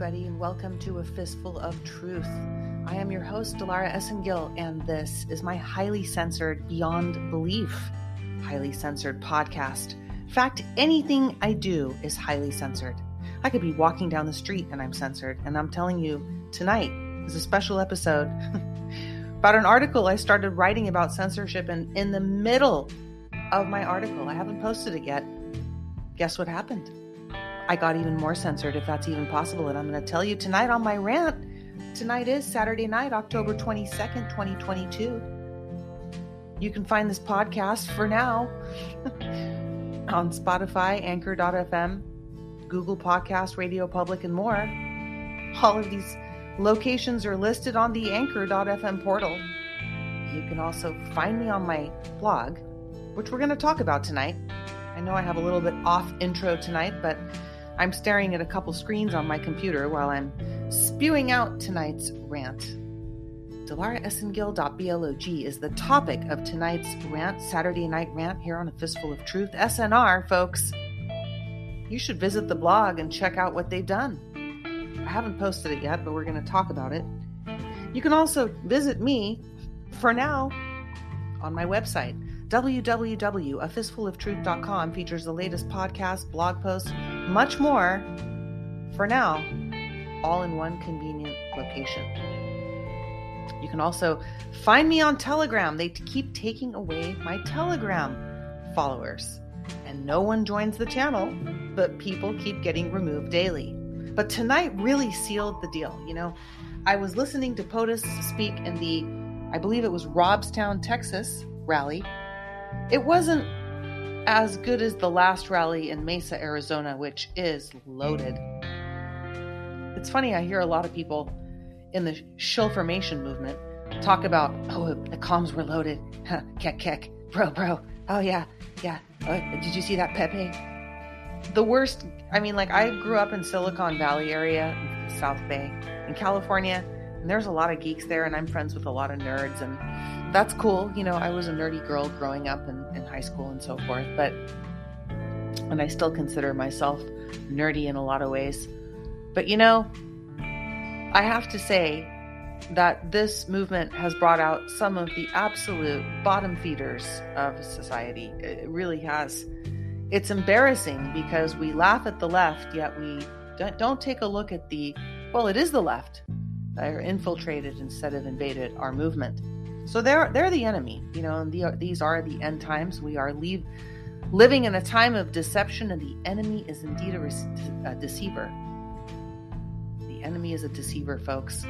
everybody, and welcome to A Fistful of Truth. I am your host, Dilara Esengil, and this is my highly censored, beyond belief, highly censored podcast. In fact, anything I do is highly censored. I could be walking down the street and I'm censored, and I'm telling you, tonight is a special episode about an article I started writing about censorship, and in the middle of my article, I haven't posted it yet. Guess what happened? I got even more censored, if that's even possible. And I'm going to tell you tonight on my rant. Tonight is Saturday night, October 22nd, 2022. You can find this podcast for now on Spotify, Anchor.fm, Google Podcast, Radio Public, and more. All of these locations are listed on the Anchor.fm portal. You can also find me on my blog, which we're going to talk about tonight. I know I have a little bit off intro tonight, but I'm staring at a couple screens on my computer while I'm spewing out tonight's rant. DilaraEsengil.blog is the topic of tonight's rant, Saturday night rant here on A Fistful of Truth. SNR, folks. You should visit the blog and check out what they've done. I haven't posted it yet, but we're going to talk about it. You can also visit me for now on my website. www.afistfuloftruth.com features the latest podcast, blog posts, much more. For now, all in one convenient location. You can also find me on Telegram. They keep taking away my Telegram followers, and no one joins the channel, but people keep getting removed daily. But tonight really sealed the deal. You know, I was listening to POTUS speak in the, I believe it was Robstown, Texas rally. It wasn't as good as the last rally in Mesa, Arizona, which is loaded. It's funny, I hear a lot of people in the shill formation movement talk about, oh, the comms were loaded. kek, kek. Bro, bro. Oh, yeah, yeah. Oh, did you see that Pepe? The worst, I mean, like, I grew up in Silicon Valley area, South Bay, in California, and there's a lot of geeks there, and I'm friends with a lot of nerds, and that's cool. You know, I was a nerdy girl growing up in, in high school and so forth, but, and I still consider myself nerdy in a lot of ways. But, you know, I have to say that this movement has brought out some of the absolute bottom feeders of society. It really has. It's embarrassing because we laugh at the left, yet we don't take a look at the, well, it is the left that are infiltrated instead of invaded our movement. So they're they're the enemy, you know. And the, these are the end times. We are leave, living in a time of deception, and the enemy is indeed a, a deceiver. The enemy is a deceiver, folks.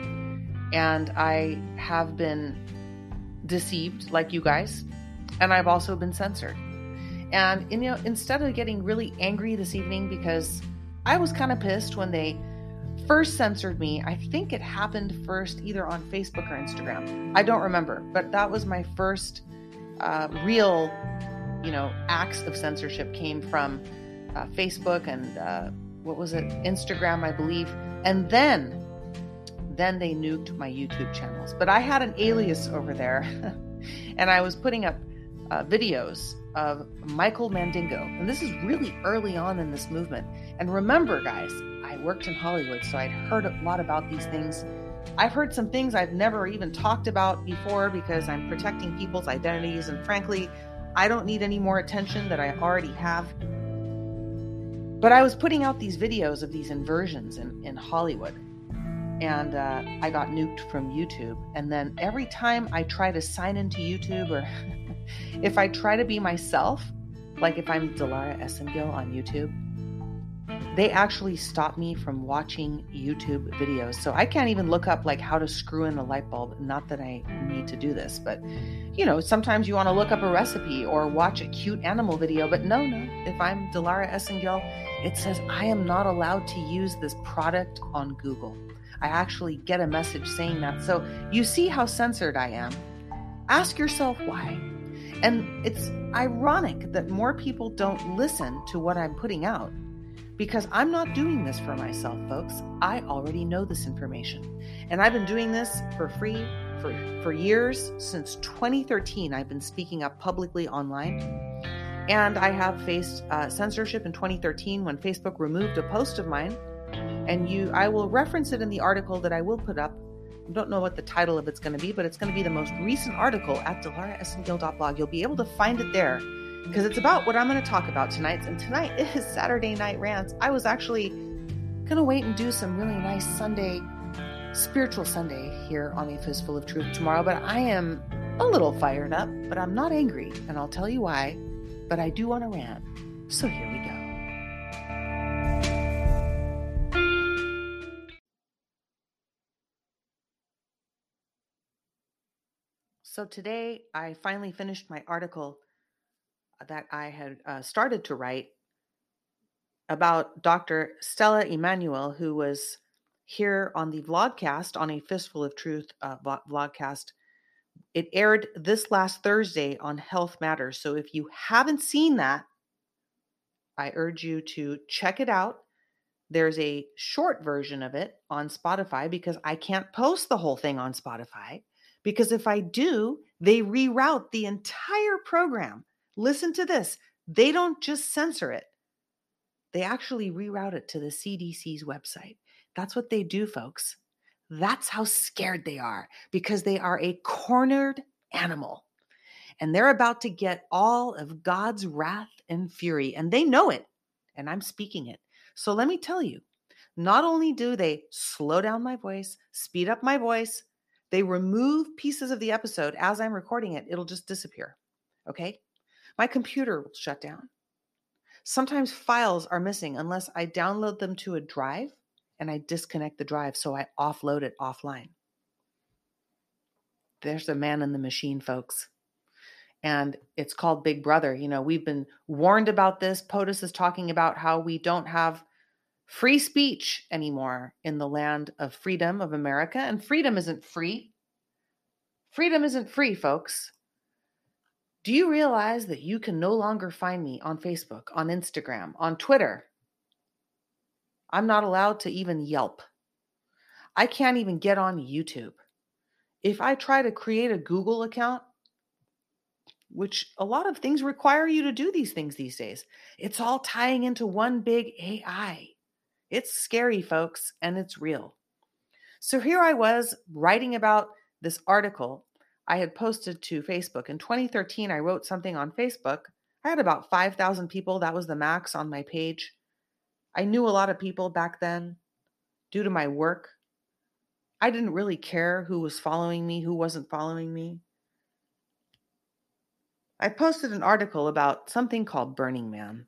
And I have been deceived, like you guys, and I've also been censored. And you know, instead of getting really angry this evening because I was kind of pissed when they first censored me, I think it happened first either on Facebook or Instagram. I don't remember, but that was my first uh, real, you know, acts of censorship came from uh, Facebook and uh, what was it, Instagram, I believe, and then, then they nuked my YouTube channels. But I had an alias over there, and I was putting up uh, videos of Michael Mandingo, and this is really early on in this movement. And remember, guys, I worked in Hollywood, so I'd heard a lot about these things. I've heard some things I've never even talked about before because I'm protecting people's identities, and frankly, I don't need any more attention that I already have. But I was putting out these videos of these inversions in, in Hollywood, and uh, I got nuked from YouTube. And then every time I try to sign into YouTube, or if I try to be myself, like if I'm Dilara Esengil on YouTube, they actually stop me from watching YouTube videos. So I can't even look up like how to screw in a light bulb. Not that I need to do this, but you know, sometimes you want to look up a recipe or watch a cute animal video. But no, no. If I'm Dilara Esengil, it says I am not allowed to use this product on Google. I actually get a message saying that. So you see how censored I am. Ask yourself why. And it's ironic that more people don't listen to what I'm putting out because I'm not doing this for myself, folks. I already know this information. And I've been doing this for free for, for years. Since 2013, I've been speaking up publicly online. And I have faced uh, censorship in 2013 when Facebook removed a post of mine. And you I will reference it in the article that I will put up. I don't know what the title of it's going to be, but it's going to be the most recent article at dilaraesengil.blog. You'll be able to find it there because it's about what I'm going to talk about tonight. And tonight is Saturday Night Rants. I was actually going to wait and do some really nice Sunday, spiritual Sunday here on A Fistful of Truth tomorrow, but I am a little fired up, but I'm not angry. And I'll tell you why. But I do want to rant. So here we go. So today I finally finished my article that I had uh, started to write about Dr. Stella Immanuel, who was here on the vlogcast, on a Fistful of Truth uh, vlogcast. It aired this last Thursday on Health Matters. So if you haven't seen that, I urge you to check it out. There's a short version of it on Spotify because I can't post the whole thing on Spotify. Because if I do, they reroute the entire program. Listen to this they don't just censor it, they actually reroute it to the CDC's website. That's what they do, folks. That's how scared they are because they are a cornered animal and they're about to get all of God's wrath and fury, and they know it, and I'm speaking it. So let me tell you not only do they slow down my voice, speed up my voice, they remove pieces of the episode as I'm recording it, it'll just disappear. Okay? My computer will shut down. Sometimes files are missing unless I download them to a drive and I disconnect the drive, so I offload it offline. There's a man in the machine, folks. And it's called Big Brother. You know, we've been warned about this. POTUS is talking about how we don't have free speech anymore in the land of freedom of America. And freedom isn't free. Freedom isn't free, folks. Do you realize that you can no longer find me on Facebook, on Instagram, on Twitter? I'm not allowed to even Yelp. I can't even get on YouTube. If I try to create a Google account, which a lot of things require you to do these things these days, it's all tying into one big AI. It's scary, folks, and it's real. So here I was writing about this article I had posted to Facebook. In 2013, I wrote something on Facebook. I had about 5,000 people. That was the max on my page. I knew a lot of people back then due to my work. I didn't really care who was following me, who wasn't following me. I posted an article about something called Burning Man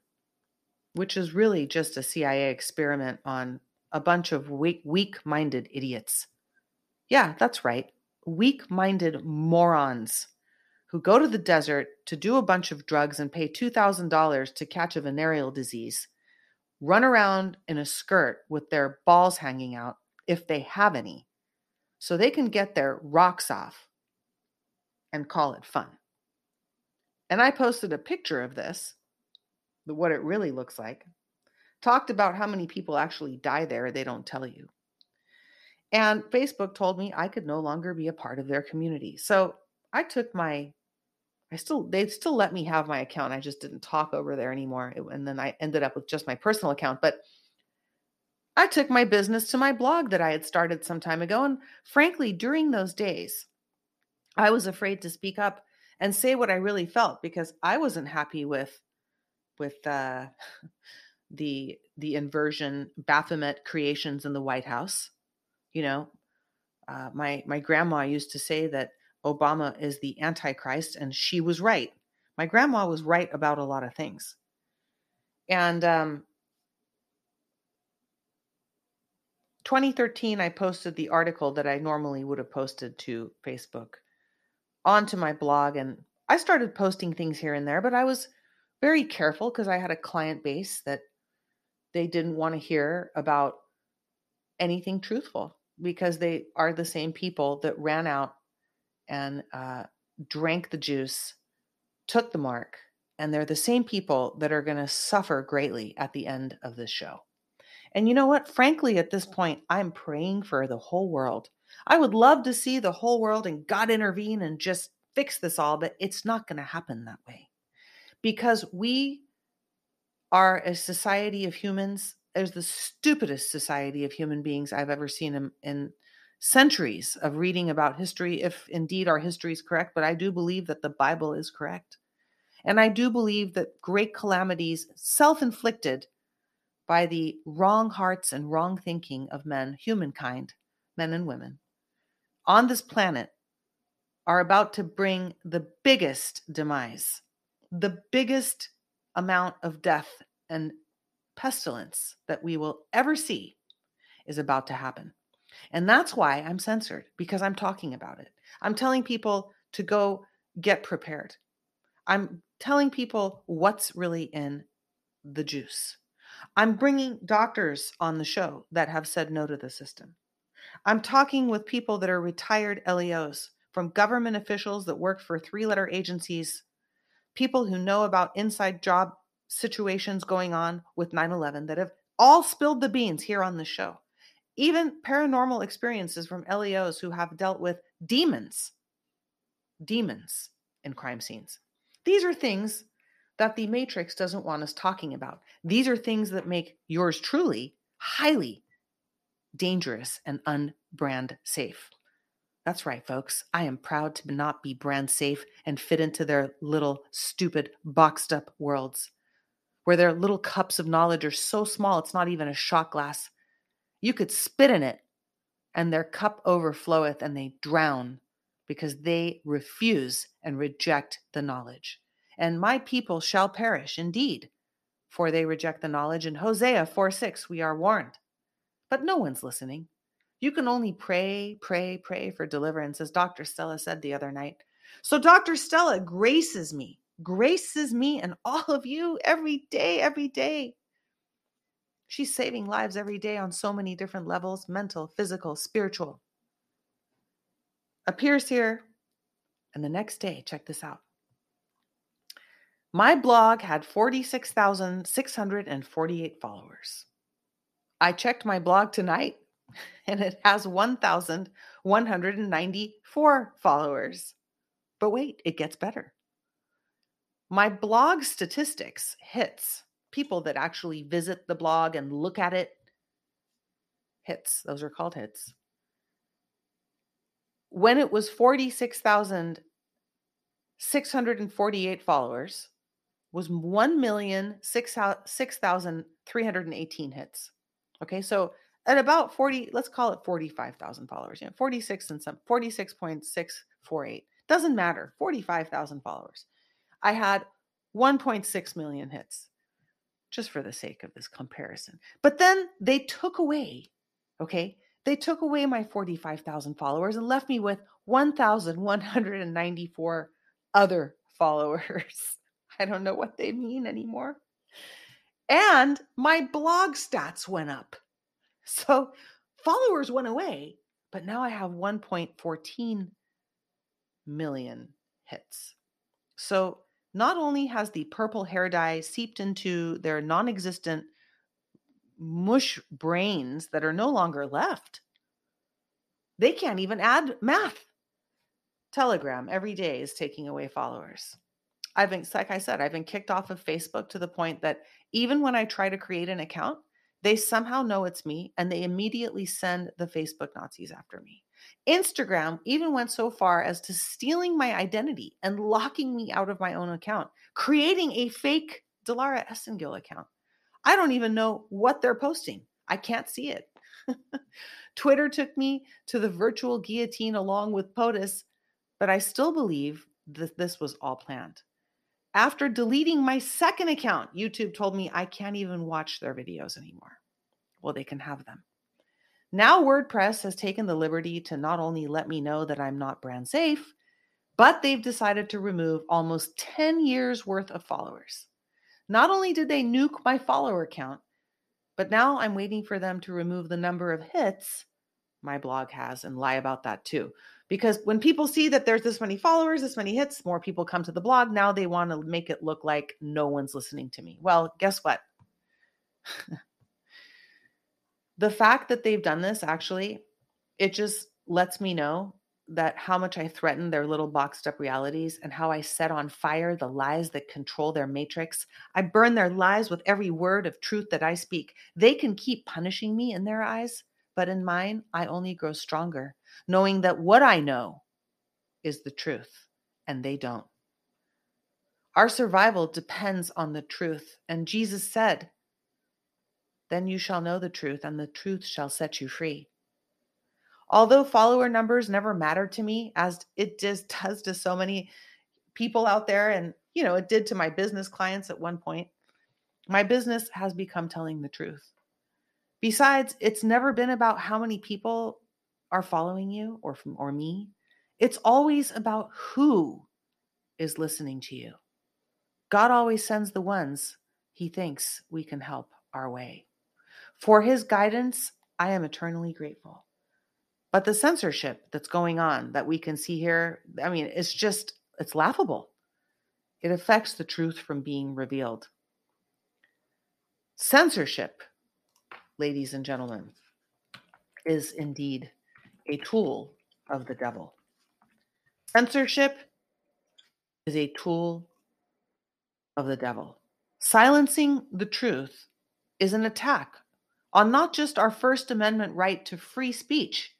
which is really just a CIA experiment on a bunch of weak minded idiots. Yeah, that's right. Weak minded morons who go to the desert to do a bunch of drugs and pay $2,000 to catch a venereal disease, run around in a skirt with their balls hanging out, if they have any, so they can get their rocks off and call it fun. And I posted a picture of this what it really looks like. Talked about how many people actually die there, they don't tell you. And Facebook told me I could no longer be a part of their community. So I took my, I still, they still let me have my account. I just didn't talk over there anymore. And then I ended up with just my personal account. But I took my business to my blog that I had started some time ago. And frankly, during those days, I was afraid to speak up and say what I really felt because I wasn't happy with with uh, the the inversion Baphomet creations in the White House. You know, uh, my my grandma used to say that Obama is the Antichrist, and she was right. My grandma was right about a lot of things, and um, 2013, I posted the article that I normally would have posted to Facebook onto my blog, and I started posting things here and there, but I was very careful because I had a client base that they didn't want to hear about anything truthful because they are the same people that ran out and uh, drank the juice, took the mark, and they're the same people that are going to suffer greatly at the end of this show. And you know what? Frankly, at this point, I'm praying for the whole world. I would love to see the whole world and God intervene and just fix this all, but it's not going to happen that way because we are a society of humans there's the stupidest society of human beings I've ever seen in, in centuries of reading about history, if indeed our history is correct. But I do believe that the Bible is correct. And I do believe that great calamities, self inflicted by the wrong hearts and wrong thinking of men, humankind, men and women, on this planet, are about to bring the biggest demise, the biggest amount of death and pestilence that we will ever see is about to happen. And that's why I'm censored because I'm talking about it. I'm telling people to go get prepared. I'm telling people what's really in the juice. I'm bringing doctors on the show that have said no to the system. I'm talking with people that are retired LEOs, from government officials that work for three letter agencies, people who know about inside job situations going on with 9 11 that have all spilled the beans here on the show. Even paranormal experiences from LEOs who have dealt with demons, demons in crime scenes. These are things that the Matrix doesn't want us talking about. These are things that make yours truly highly dangerous and unbrand safe. That's right, folks. I am proud to not be brand safe and fit into their little, stupid, boxed up worlds where their little cups of knowledge are so small it's not even a shot glass. You could spit in it, and their cup overfloweth, and they drown because they refuse and reject the knowledge. And my people shall perish indeed, for they reject the knowledge. In Hosea 4 6, we are warned. But no one's listening. You can only pray, pray, pray for deliverance, as Dr. Stella said the other night. So Dr. Stella graces me graces me and all of you every day, every day. She's saving lives every day on so many different levels mental, physical, spiritual. Appears here, and the next day, check this out. My blog had 46,648 followers. I checked my blog tonight and it has 1,194 followers. But wait, it gets better. My blog statistics hits people that actually visit the blog and look at it. Hits, those are called hits. When it was 46,648 followers, was 1,006,318 hits. Okay, so at about 40, let's call it 45,000 followers, you know, 46 and some 46.648. Doesn't matter, 45,000 followers. I had 1.6 million hits, just for the sake of this comparison. But then they took away, okay, they took away my 45,000 followers and left me with 1,194 other followers. I don't know what they mean anymore. And my blog stats went up. So followers went away, but now I have 1.14 million hits. So not only has the purple hair dye seeped into their non existent mush brains that are no longer left, they can't even add math. Telegram every day is taking away followers. I've been, like I said, I've been kicked off of Facebook to the point that even when I try to create an account, they somehow know it's me and they immediately send the Facebook Nazis after me. Instagram even went so far as to stealing my identity and locking me out of my own account, creating a fake Dilara Esengil account. I don't even know what they're posting. I can't see it. Twitter took me to the virtual guillotine along with POTUS, but I still believe that this was all planned. After deleting my second account, YouTube told me I can't even watch their videos anymore. Well, they can have them. Now, WordPress has taken the liberty to not only let me know that I'm not brand safe, but they've decided to remove almost 10 years worth of followers. Not only did they nuke my follower count, but now I'm waiting for them to remove the number of hits my blog has and lie about that too. Because when people see that there's this many followers, this many hits, more people come to the blog. Now they want to make it look like no one's listening to me. Well, guess what? the fact that they've done this actually, it just lets me know that how much I threaten their little boxed up realities and how I set on fire the lies that control their matrix. I burn their lives with every word of truth that I speak. They can keep punishing me in their eyes, but in mine, I only grow stronger, knowing that what I know is the truth and they don't. Our survival depends on the truth. And Jesus said, Then you shall know the truth, and the truth shall set you free. Although follower numbers never mattered to me, as it does to so many people out there, and you know, it did to my business clients at one point, my business has become telling the truth. Besides, it's never been about how many people are following you or from or me. It's always about who is listening to you. God always sends the ones he thinks we can help our way. For his guidance, I am eternally grateful. But the censorship that's going on that we can see here, I mean, it's just, it's laughable. It affects the truth from being revealed. Censorship, ladies and gentlemen, is indeed a tool of the devil. Censorship is a tool of the devil. Silencing the truth is an attack on not just our First Amendment right to free speech,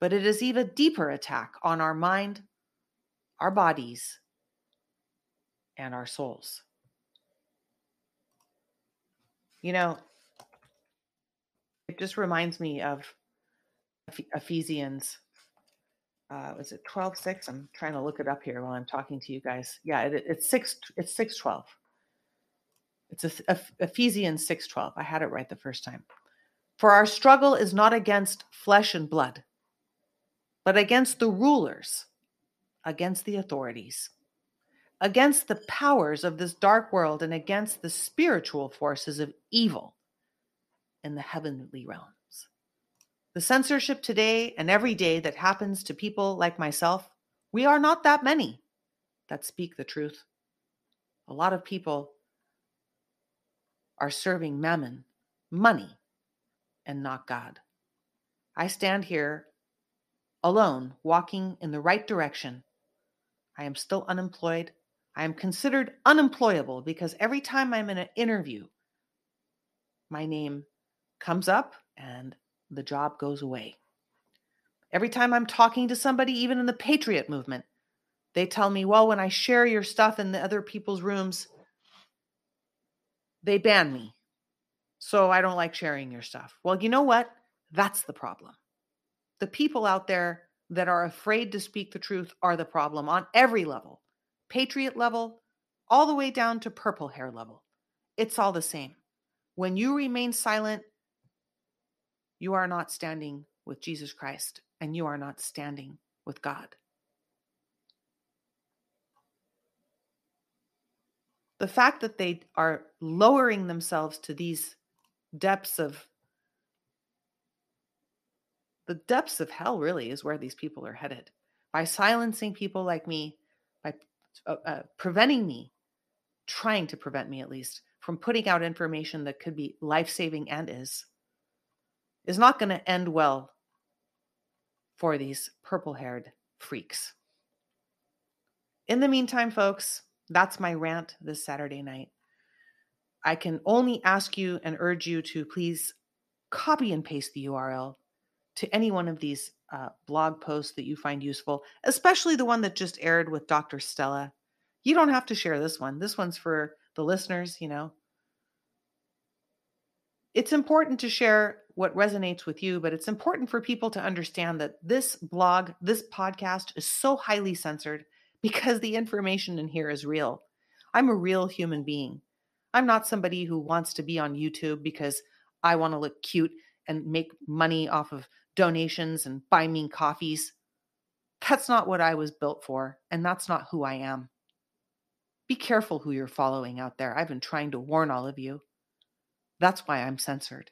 but it is even deeper attack on our mind, our bodies, and our souls. You know, it just reminds me of Ephesians uh, was it 12 6 i'm trying to look it up here while i'm talking to you guys. Yeah it, it's 6 it's 6 12 it's ephesians 6:12. i had it right the first time for our struggle is not against flesh and blood but against the rulers against the authorities against the powers of this dark world and against the spiritual forces of evil in the heavenly realms. the censorship today and every day that happens to people like myself, we are not that many that speak the truth. A lot of people are serving mammon, money, and not God. I stand here alone, walking in the right direction. I am still unemployed. I am considered unemployable because every time I'm in an interview, my name comes up and the job goes away. Every time I'm talking to somebody, even in the patriot movement, they tell me, well, when I share your stuff in the other people's rooms, they ban me. So I don't like sharing your stuff. Well, you know what? That's the problem. The people out there that are afraid to speak the truth are the problem on every level patriot level, all the way down to purple hair level. It's all the same. When you remain silent, you are not standing with Jesus Christ and you are not standing with God. The fact that they are lowering themselves to these depths of the depths of hell really is where these people are headed by silencing people like me by uh, uh, preventing me trying to prevent me at least from putting out information that could be life-saving and is is not going to end well for these purple haired freaks. In the meantime, folks, that's my rant this Saturday night. I can only ask you and urge you to please copy and paste the URL to any one of these uh, blog posts that you find useful, especially the one that just aired with Dr. Stella. You don't have to share this one. This one's for the listeners, you know. It's important to share what resonates with you, but it's important for people to understand that this blog, this podcast is so highly censored because the information in here is real. I'm a real human being. I'm not somebody who wants to be on YouTube because I want to look cute and make money off of donations and buy me coffees. That's not what I was built for, and that's not who I am. Be careful who you're following out there. I've been trying to warn all of you. That's why I'm censored.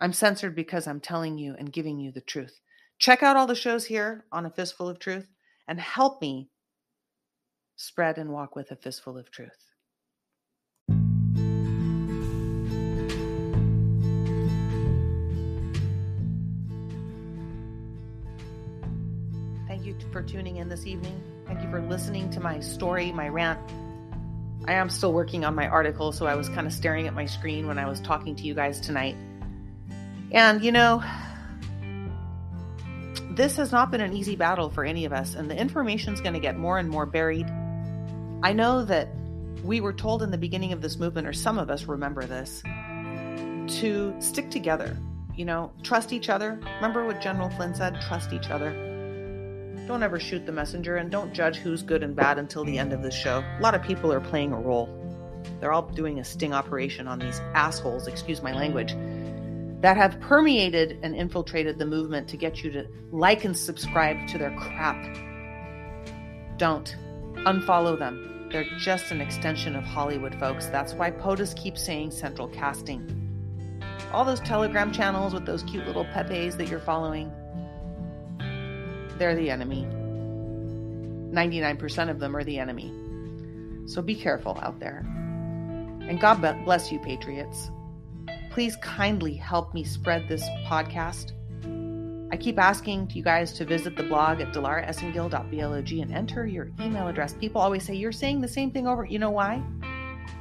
I'm censored because I'm telling you and giving you the truth. Check out all the shows here on A Fistful of Truth and help me spread and walk with a fistful of truth. Thank you for tuning in this evening. Thank you for listening to my story, my rant. I am still working on my article, so I was kind of staring at my screen when I was talking to you guys tonight. And, you know, this has not been an easy battle for any of us, and the information is going to get more and more buried. I know that we were told in the beginning of this movement, or some of us remember this, to stick together. You know, trust each other. Remember what General Flynn said? Trust each other. Don't ever shoot the messenger and don't judge who's good and bad until the end of the show. A lot of people are playing a role. They're all doing a sting operation on these assholes, excuse my language, that have permeated and infiltrated the movement to get you to like and subscribe to their crap. Don't. Unfollow them. They're just an extension of Hollywood, folks. That's why POTUS keeps saying central casting. All those Telegram channels with those cute little pepes that you're following, they're the enemy. 99% of them are the enemy. So be careful out there. And God bless you, Patriots. Please kindly help me spread this podcast. I keep asking you guys to visit the blog at dilaraesengil.blog and enter your email address. People always say, You're saying the same thing over. You know why?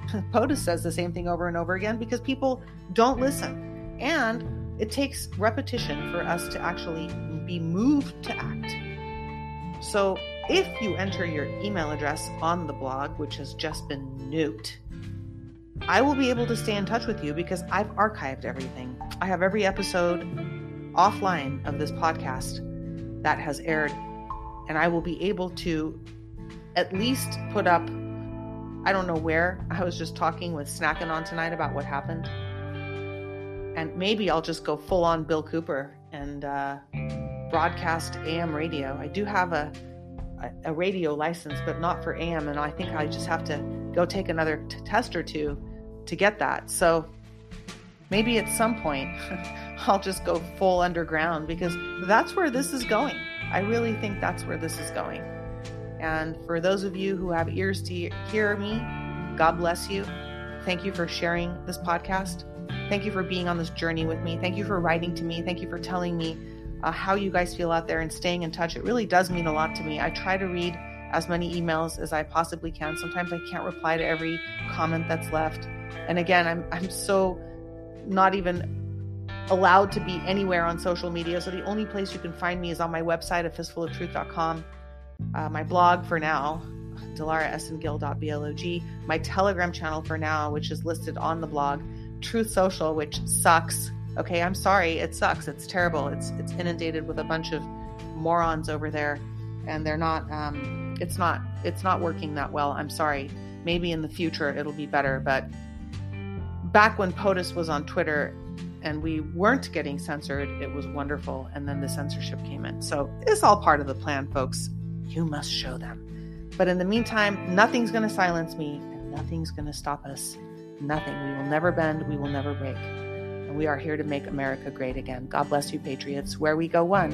POTUS says the same thing over and over again because people don't listen. And it takes repetition for us to actually be moved to act. So if you enter your email address on the blog, which has just been nuked, I will be able to stay in touch with you because I've archived everything. I have every episode offline of this podcast that has aired, and I will be able to at least put up. I don't know where. I was just talking with Snacking on tonight about what happened. And maybe I'll just go full on Bill Cooper and uh, broadcast AM radio. I do have a, a, radio license, but not for AM. And I think I just have to go take another t- test or two to get that. So maybe at some point I'll just go full underground because that's where this is going. I really think that's where this is going. And for those of you who have ears to hear me, God bless you. Thank you for sharing this podcast. Thank you for being on this journey with me. Thank you for writing to me. Thank you for telling me uh, how you guys feel out there and staying in touch. It really does mean a lot to me. I try to read as many emails as I possibly can. Sometimes I can't reply to every comment that's left. And again, I'm I'm so not even allowed to be anywhere on social media. So the only place you can find me is on my website at fistfuloftruth.com, uh, my blog for now, dilaraesengil.blog, my Telegram channel for now, which is listed on the blog, Truth Social, which sucks. Okay, I'm sorry, it sucks. It's terrible. It's it's inundated with a bunch of morons over there, and they're not. Um, it's not. It's not working that well. I'm sorry. Maybe in the future it'll be better, but back when POTUS was on Twitter and we weren't getting censored, it was wonderful. And then the censorship came in. So it's all part of the plan, folks. You must show them. But in the meantime, nothing's going to silence me and nothing's going to stop us. Nothing. We will never bend. We will never break. And we are here to make America great again. God bless you, Patriots. Where we go one,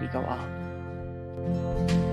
we go all.